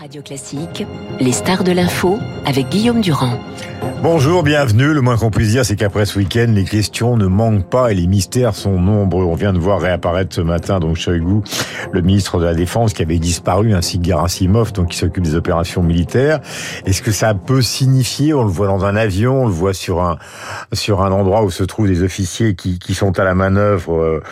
Radio Classique, les stars de l'info avec Guillaume Durand. Bonjour, bienvenue. Le moins qu'on puisse dire, c'est qu'après ce week-end, les questions ne manquent pas et les mystères sont nombreux. On vient de voir réapparaître ce matin donc Shoigu, le ministre de la Défense, qui avait disparu, ainsi que Gerasimov, donc qui s'occupe des opérations militaires. Est-ce que ça peut signifier On le voit dans un avion, on le voit sur un sur un endroit où se trouvent des officiers qui, qui sont à la manœuvre euh,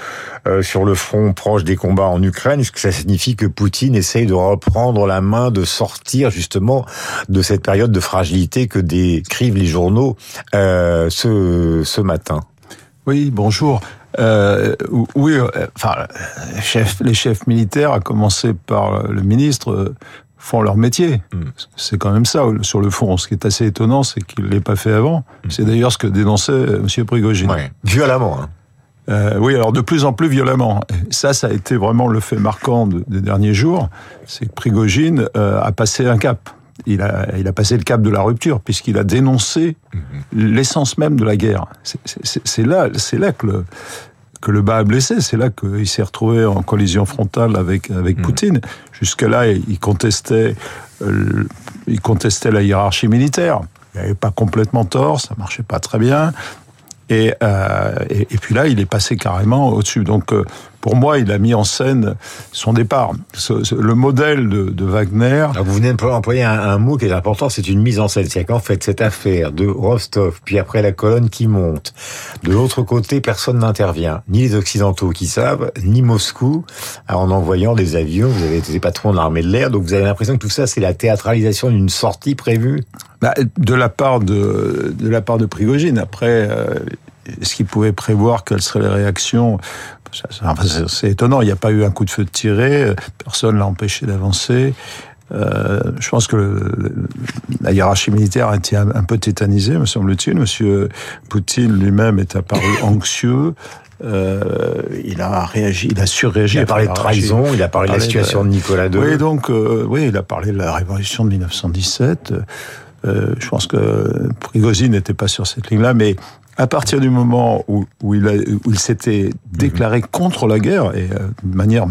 euh, sur le front proche des combats en Ukraine. Est-ce que ça signifie que Poutine essaye de reprendre la main, de sortir justement de cette période de fragilité que décrivent les journaux euh, ce, ce matin Oui, bonjour. Euh, oui, euh, enfin, chef, les chefs militaires, à commencer par le ministre, font leur métier. Mm. C'est quand même ça, sur le fond. Ce qui est assez étonnant, c'est qu'il ne l'ait pas fait avant. Mm. C'est d'ailleurs ce que dénonçait M. Prigogine. Ouais, violemment. Hein. Euh, oui, alors de plus en plus violemment. Ça, ça a été vraiment le fait marquant des derniers jours. C'est que Prigogine euh, a passé un cap. Il a, il a passé le cap de la rupture puisqu'il a dénoncé -hmm. l'essence même de la guerre. C'est là, là que le que le bas a blessé. C'est là qu'il s'est retrouvé en collision frontale avec avec mmh. Poutine. Jusque là, il contestait euh, il contestait la hiérarchie militaire. Il n'avait pas complètement tort, ça marchait pas très bien. Et, euh, et, puis là, il est passé carrément au-dessus. Donc, euh, pour moi, il a mis en scène son départ. Le modèle de, Wagner. Vous venez d'employer un, un, mot qui est important, c'est une mise en scène. C'est-à-dire qu'en fait, cette affaire de Rostov, puis après la colonne qui monte, de l'autre côté, personne n'intervient. Ni les Occidentaux qui savent, ni Moscou, en envoyant des avions. Vous avez été patron de l'armée de l'air, donc vous avez l'impression que tout ça, c'est la théâtralisation d'une sortie prévue bah, De la part de, de la part de Prigogine. Après, euh, est-ce qu'il pouvait prévoir quelles seraient les réactions? C'est étonnant, il n'y a pas eu un coup de feu de tiré, personne l'a empêché d'avancer. Euh, je pense que le, la hiérarchie militaire a été un, un peu tétanisée, me semble-t-il. Monsieur Poutine lui-même est apparu anxieux. Euh, il a réagi, il a surréagi. Il a parlé de trahison, il a parlé de la situation de Nicolas II. Oui, donc, euh, oui, il a parlé de la révolution de 1917. Euh, je pense que Prigozhin n'était pas sur cette ligne-là, mais à partir du moment où, où il, s'était déclaré contre la guerre, et euh, de manière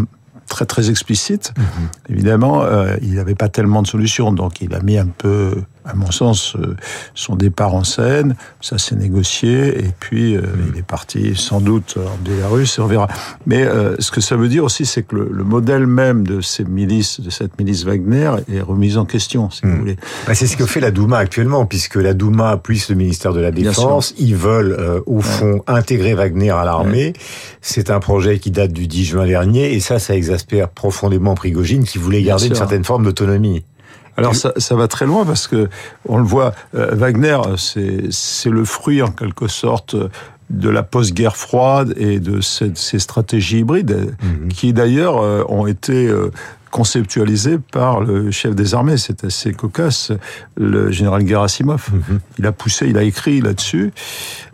très très explicite, mmh. évidemment, euh, il n'avait pas tellement de solutions, donc il a mis un peu à mon sens, euh, son départ en scène, ça s'est négocié, et puis euh, mmh. il est parti sans doute en Bélarus, on verra. Mais euh, ce que ça veut dire aussi, c'est que le, le, modèle même de ces milices, de cette milice Wagner, est remis en question, si mmh. vous voulez. Bah, c'est ce que fait la Douma actuellement, puisque la Douma plus le ministère de la Défense, ils veulent euh, au fond ouais. intégrer Wagner à l'armée. Ouais. C'est un projet qui date du 10 juin dernier, et ça, ça exaspère profondément Prigogine, qui voulait garder une certaine forme d'autonomie. Alors ça, ça, va très loin parce que on le voit, euh, Wagner, c'est le fruit en quelque sorte de la post-guerre froide et de cette, ces stratégies hybrides mmh. qui d'ailleurs euh, ont été euh, conceptualisées par le chef des armées. C'est assez cocasse, le général Gerasimov. Mmh. Il a poussé, il a écrit là-dessus.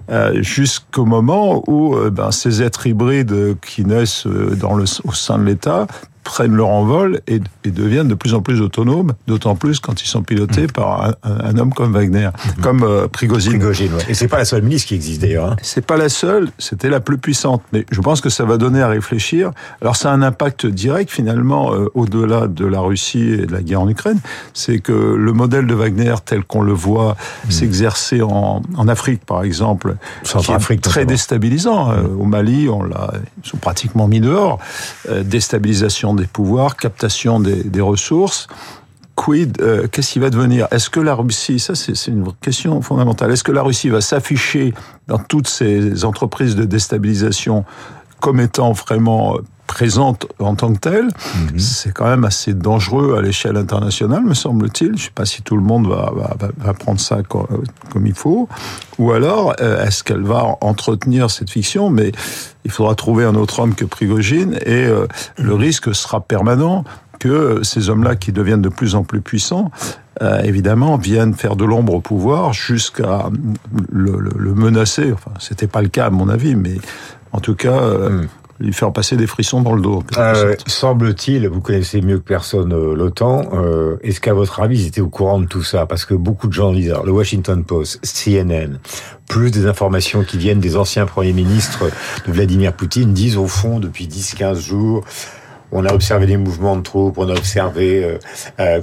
Euh, jusqu'au moment où euh, ben, ces êtres hybrides qui naissent euh, dans le, au sein de l'État prennent leur envol et, et, deviennent de plus en plus autonomes, d'autant plus quand ils sont pilotés mmh. par un, un, homme comme Wagner, mmh. comme euh, Prigozhin. Prigozhin ouais. Et c'est pas la seule milice qui existe d'ailleurs. Hein. C'est pas la seule, c'était la plus puissante. Mais je pense que ça va donner à réfléchir. Alors ça a un impact direct finalement euh, au-delà de la Russie et de la guerre en Ukraine. C'est que le modèle de Wagner tel qu'on le voit mmh. s'exercer en, en, Afrique par exemple, qui est très déstabilisant. Mmh. au Mali, on l'a, ils sont pratiquement mis dehors. Euh, des pouvoirs, captation des, des ressources. Quid, euh, qu'est-ce qui va devenir? Est-ce que la Russie, ça c'est une question fondamentale, est-ce que la Russie va s'afficher dans toutes ces entreprises de déstabilisation comme étant vraiment présente en tant que telle, -hmm. c'est quand même assez dangereux à l'échelle internationale, me semble-t-il. Je ne sais pas si tout le monde va, va, va prendre ça comme, comme, il faut. Ou alors, euh, est-ce qu'elle va entretenir cette fiction? Mais il faudra trouver un autre homme que Prigogine, et euh, le risque sera permanent que ces hommes-là qui deviennent de plus en plus puissants, euh, évidemment, viennent faire de l'ombre au pouvoir jusqu'à le, le, le, menacer. Enfin, c'était pas le cas à mon avis, mais en tout cas, euh, mm lui faire passer des frissons dans le dos. Euh, Semble-t-il, vous connaissez mieux que personne euh, l'OTAN, euh, est-ce qu'à votre avis, ils étaient au courant de tout ça? Parce que beaucoup de gens disent, le Washington Post, CNN, plus des informations qui viennent des anciens premiers ministres de Vladimir Poutine, disent au fond, depuis 10-15 jours, on a observé des mouvements de troupes, on a observé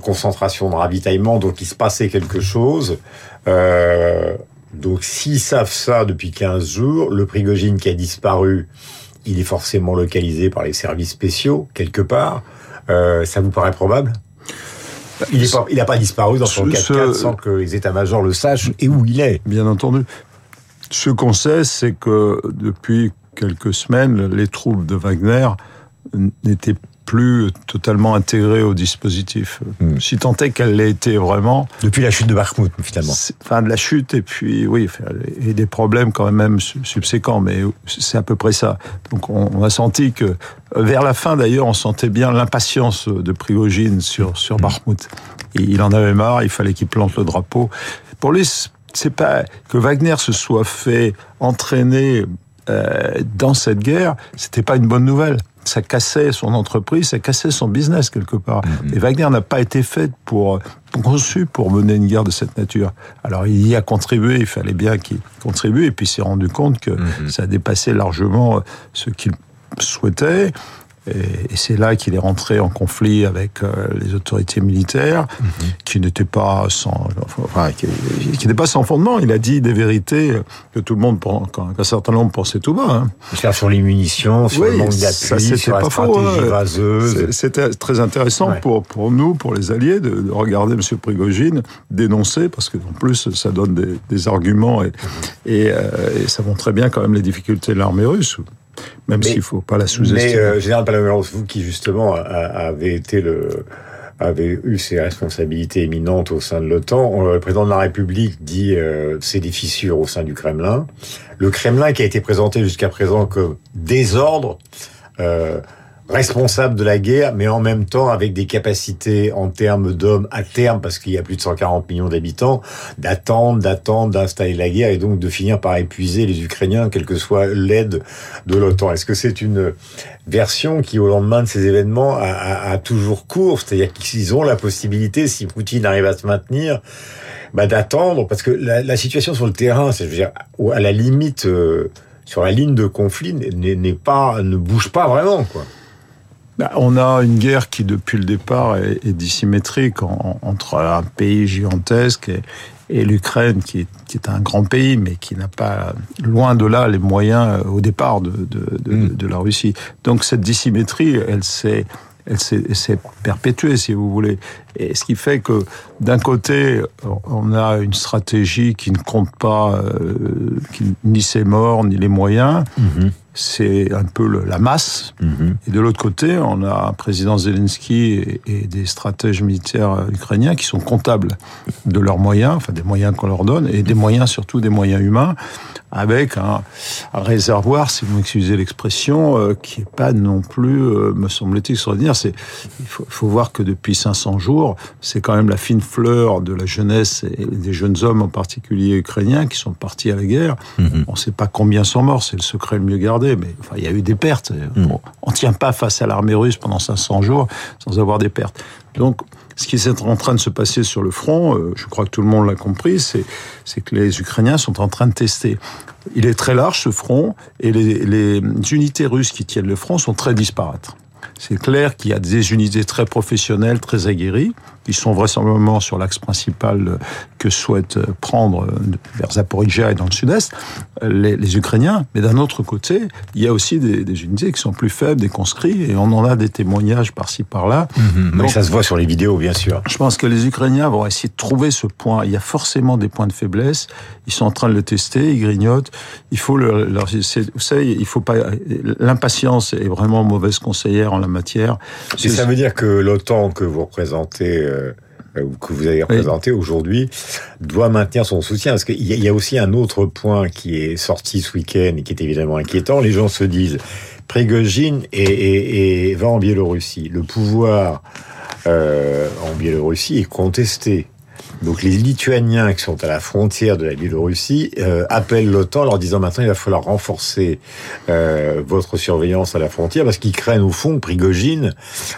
concentration de ravitaillement, donc il se passait quelque chose. Donc s'ils savent ça depuis 15 jours, le Prigogine qui a disparu, il est forcément localisé par les services spéciaux quelque part. Euh, ça vous paraît probable? Il n'a pas, disparu dans son 4 sans que les états-majors le sachent et où il est. Bien entendu. Ce qu'on sait, c'est que depuis quelques semaines, les troupes de Wagner n'étaient plus totalement intégrées au dispositif. Hmm. Si tant est qu'elle l'ait été vraiment. Depuis la chute de Bakhmut, finalement. Enfin, de la chute, et puis, oui, et des problèmes quand même subséquents, mais c'est à peu près ça. Donc, on, a senti que, vers la fin d'ailleurs, on sentait bien l'impatience de Prigogine sur, sur. Bakhmut. il en avait marre, il fallait qu'il plante le drapeau. Pour lui, c'est pas que Wagner se soit fait entraîner euh, dans cette guerre, c'était pas une bonne nouvelle. Ça cassait son entreprise, ça cassait son business quelque part. Mhm. Et Wagner n'a pas été fait pour conçu pour mener une guerre de cette nature. Alors il y a contribué, il fallait bien qu'il contribue, et puis il s'est rendu compte que mhm. ça dépassait largement ce qu'il souhaitait. Et, c'est là qu'il est rentré en conflit avec euh, les autorités militaires, mhm. qui n'étaient pas sans, enfin, qui, qui pas sans fondement. Il a dit des vérités que tout le monde, qu'un certain nombre pensait tout bas. Hein. Sur les munitions, sur le manque d'appui, sur la stratégie vaseuse. C'était très intéressant pour pour nous, pour les Alliés, de, regarder M. Prigogine dénoncer, parce que en plus ça donne des, des arguments et, et, euh, et ça montrait bien quand même les difficultés de l'armée russe même s'il ne faut pas la sous-estimer. Mais euh, Général Palameros, vous qui justement avez été le avait eu ses responsabilités éminentes au sein de l'OTAN. Le président de la République dit euh, c'est des fissures au sein du Kremlin. Le Kremlin qui a été présenté jusqu'à présent comme désordre, euh, responsable de la guerre, mais en même temps avec des capacités en termes d'hommes à terme, parce qu'il y a plus de 140 millions d'habitants, d'attendre, d'attendre, d'installer la guerre et donc de finir par épuiser les Ukrainiens, quelle que soit l'aide de l'OTAN. Est-ce que c'est une version qui, au lendemain de ces événements, a, toujours cours? C'est-à-dire qu'ils ont la possibilité, si Poutine arrive à se maintenir, bah, d'attendre, parce que la, situation sur le terrain, c'est, je veux dire, à la limite, euh, sur la ligne de conflit, n'est pas, ne bouge pas vraiment, quoi. Bah, on a une guerre qui, depuis le départ, est, dissymétrique entre un pays gigantesque et, l'Ukraine, qui, est un grand pays, mais qui n'a pas, loin de là, les moyens euh, au départ de, mm. de la Russie. Donc cette dissymétrie, elle s'est elle s'est perpétuée, si vous voulez. Et ce qui fait que, d'un côté, on a une stratégie qui ne compte pas euh, ni ses morts, ni les moyens. Mm-hmm c'est un peu la masse. Mhm. Et de l'autre côté, on a un président Zelensky et, des stratèges militaires ukrainiens qui sont comptables de leurs moyens, enfin des moyens qu'on leur donne, et des moyens, surtout des moyens humains, avec un, réservoir, si vous m'excusez l'expression, euh, qui est pas non plus, euh, me semble-t-il, extraordinaire. C'est, il faut, faut, voir que depuis 500 jours, c'est quand même la fine fleur de la jeunesse et des jeunes hommes en particulier ukrainiens qui sont partis à la guerre. Mhm. On ne sait pas combien sont morts, c'est le secret le mieux gardé mais enfin, il y a eu des pertes. Mm. on ne tient pas face à l'armée russe pendant 500 jours sans avoir des pertes. Donc, ce qui est en train de se passer sur le front, euh, je crois que tout le monde l'a compris, c'est que les Ukrainiens sont en train de tester. Il est très large ce front et les, les unités russes qui tiennent le front sont très disparates. C'est clair qu'il y a des unités très professionnelles, très aguerries, qui sont vraisemblablement sur l'axe principal que souhaitent prendre vers Zaporizhia et dans le sud-est les, Ukrainiens. Mais d'un autre côté, il y a aussi des, unités qui sont plus faibles, des conscrits, et on en a des témoignages par-ci par-là. Mhm. mais ça se voit sur les vidéos, bien sûr. Je pense que les Ukrainiens vont essayer de trouver ce point. Il y a forcément des points de faiblesse. Ils sont en train de le tester, ils grignotent. Il faut leur, vous savez, il faut pas. L'impatience est vraiment mauvaise conseillère en la matière. Et ça veut dire que l'OTAN que vous représentez euh, que vous avez représenté aujourd'hui doit maintenir son soutien parce qu'il y, a aussi un autre point qui est sorti ce week-end et qui est évidemment inquiétant. Les gens se disent Prigogine et, et, va en Biélorussie. Le pouvoir euh, en Biélorussie est contesté. Donc les Lituaniens qui sont à la frontière de la Biélorussie euh, appellent l'OTAN en leur disant maintenant il va falloir renforcer euh, votre surveillance à la frontière parce qu'ils craignent au fond Prigogine,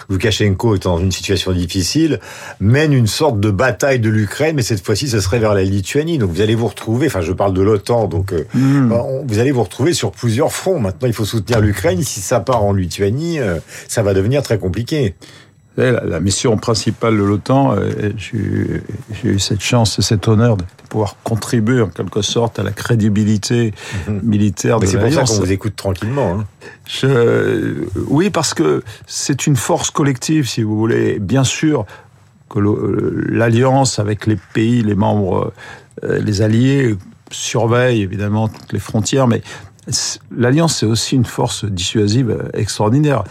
Loukachenko est dans une situation difficile, mène une sorte de bataille de l'Ukraine, mais cette fois-ci ce serait vers la Lituanie. Donc vous allez vous retrouver, enfin je parle de l'OTAN, donc euh, mm. vous allez vous retrouver sur plusieurs fronts. Maintenant il faut soutenir l'Ukraine. Si ça part en Lituanie, euh, ça va devenir très compliqué. La, mission principale de l'OTAN, euh, j'ai eu cette chance et cet honneur de pouvoir contribuer en quelque sorte à la crédibilité mhm. militaire de l'Alliance. C'est pour ça qu'on vous écoute tranquillement. Hein. Je, oui, parce que c'est une force collective, si vous voulez. Bien sûr que l'Alliance, avec les pays, les membres, euh, les alliés, surveille évidemment toutes les frontières, mais L'alliance, c'est aussi une force dissuasive extraordinaire.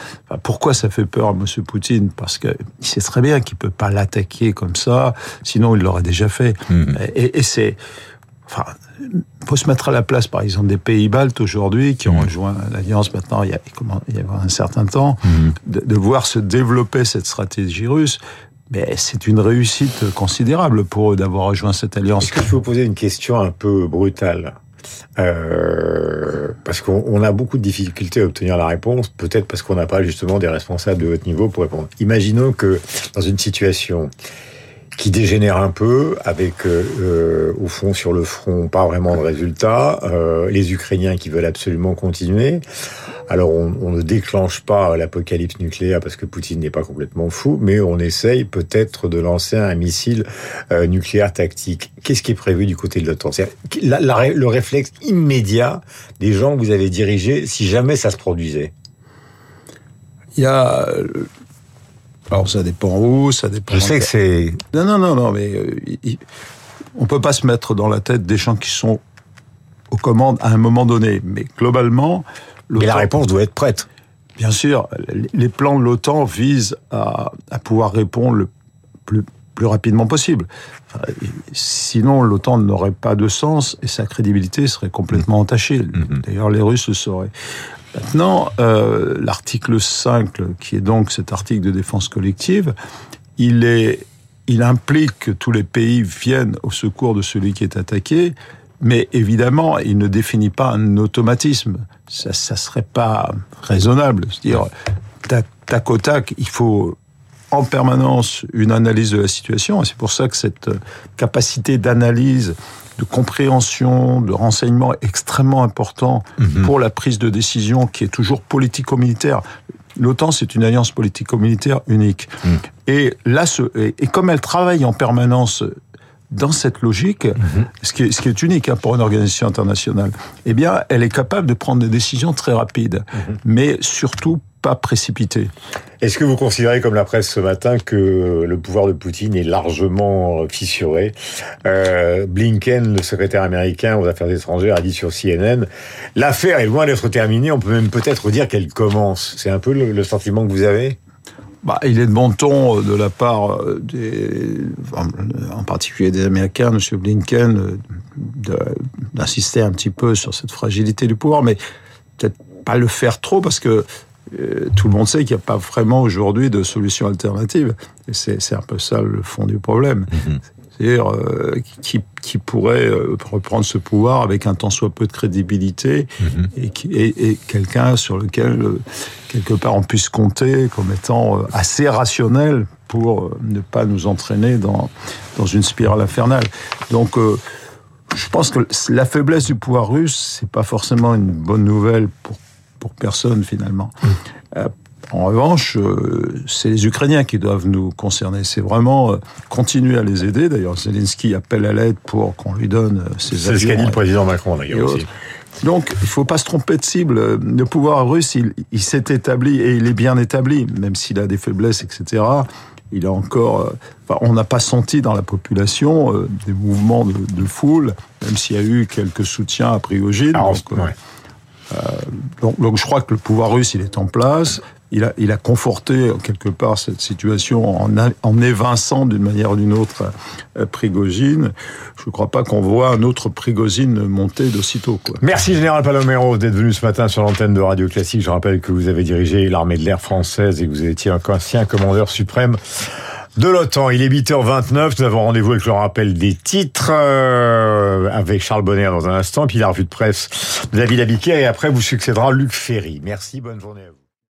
pourquoi ça fait peur à M. Poutine? Parce qu'il sait très bien qu'il peut pas l'attaquer comme ça, sinon il l'aurait déjà fait. Hmm. Et, c'est... Enfin, faut se mettre à la place, par exemple, des pays baltes aujourd'hui, qui ont rejoint l'Alliance maintenant il y, a, il y a un certain temps, hmm. de, voir se développer cette stratégie russe. Mais c'est une réussite considérable pour eux d'avoir rejoint cette alliance. Est-ce que je peux vous poser une question un peu brutale? Euh, parce qu'on a beaucoup de difficultés à obtenir la réponse, peut-être parce qu'on n'a pas justement des responsables de haut niveau pour répondre. Imaginons que dans une situation qui dégénère un peu, avec euh, euh, au fond sur le front pas vraiment de résultats, euh, les Ukrainiens qui veulent absolument continuer. Alors on, ne déclenche pas l'apocalypse nucléaire parce que Poutine n'est pas complètement fou, mais on essaye peut-être de lancer un missile nucléaire tactique. Qu'est-ce qui est prévu du côté de l'OTAN? Le réflexe immédiat des gens que vous avez dirigés si jamais ça se produisait? Il y a alors ça dépend où, ça dépend. Je sais que c'est. Non, non, non, non, mais euh, on peut pas se mettre dans la tête des gens qui sont aux commandes à un moment donné. Mais globalement. Mais la réponse doit être prête. Bien sûr, les plans de l'OTAN visent à, à, pouvoir répondre le plus, plus rapidement possible. Sinon, l'OTAN n'aurait pas de sens et sa crédibilité serait complètement entachée. Mm-hmm. D'ailleurs, les Russes le sauraient. Maintenant, euh, l'article 5, qui est donc cet article de défense collective, il, est, il implique que tous les pays viennent au secours de celui qui est attaqué, mais évidemment, il ne définit pas un automatisme. Ça ne serait pas raisonnable. C'est-à-dire, tac, au tac, il faut en permanence une analyse de la situation, et c'est pour ça que cette capacité d'analyse de compréhension, de renseignement extrêmement important mhm. pour la prise de décision qui est toujours politico-militaire. L'OTAN, c'est une alliance politico-militaire unique. Mhm. Et là, ce, et, comme elle travaille en permanence dans cette logique, mhm. ce, qui est, ce qui est unique hein, pour une organisation internationale, eh bien, elle est capable de prendre des décisions très rapides, mais surtout pas précipité. Est-ce que vous considérez, comme la presse ce matin, que le pouvoir de Poutine est largement fissuré? Euh, Blinken, le secrétaire américain aux affaires étrangères, a dit sur CNN l'affaire est loin d'être terminée. On peut même peut-être dire qu'elle commence. C'est un peu le, sentiment que vous avez? Bah, il est de bon ton euh, de la part euh, des, en particulier des Américains, M. Blinken, d'insister un petit peu sur cette fragilité du pouvoir, mais peut-être pas le faire trop parce que tout le monde sait qu'il n'y a pas vraiment aujourd'hui de solution alternative. C'est un peu ça le fond du problème. Mhm. C'est-à-dire euh, qui, qui, pourrait euh, reprendre ce pouvoir avec un tant soit peu de crédibilité mhm. et, et, et quelqu'un sur lequel quelque part on puisse compter comme étant assez rationnel pour ne pas nous entraîner dans, dans une spirale infernale. Donc je pense que la faiblesse du pouvoir russe, c'est pas forcément une bonne nouvelle pour pour personne finalement. Mm. Euh, en revanche, euh, c'est les Ukrainiens qui doivent nous concerner. C'est vraiment euh, continuer à les aider. D'ailleurs, Zelensky appelle à l'aide pour qu'on lui donne ses avions. C'est ce qu'a dit le président Macron d'ailleurs aussi. Donc, il ne faut pas se tromper de cible. Le pouvoir russe, il, s'est établi et il est bien établi, même s'il a des faiblesses, etc. Il a encore, on n'a pas senti dans la population des mouvements de, foule, même s'il y a eu quelques soutiens à Prigogine. Ah, euh, donc, je crois que le pouvoir russe, il est en place. Il a, il a conforté quelque part cette situation en, en évinçant d'une manière ou d'une autre euh, Prigogine. Je ne crois pas qu'on voit un autre Prigogine monter d'aussitôt. Merci Général Palomero d'être venu ce matin sur l'antenne de Radio Classique. Je rappelle que vous avez dirigé l'armée de l'air française et que vous étiez un ancien commandeur suprême de l'OTAN. Il est 8h29. Nous avons rendez-vous avec le rappel des titres euh, avec Charles Bonner dans un instant, puis la revue de presse de David Abiquier et après vous succédera Luc Ferry. Merci, bonne journée à vous.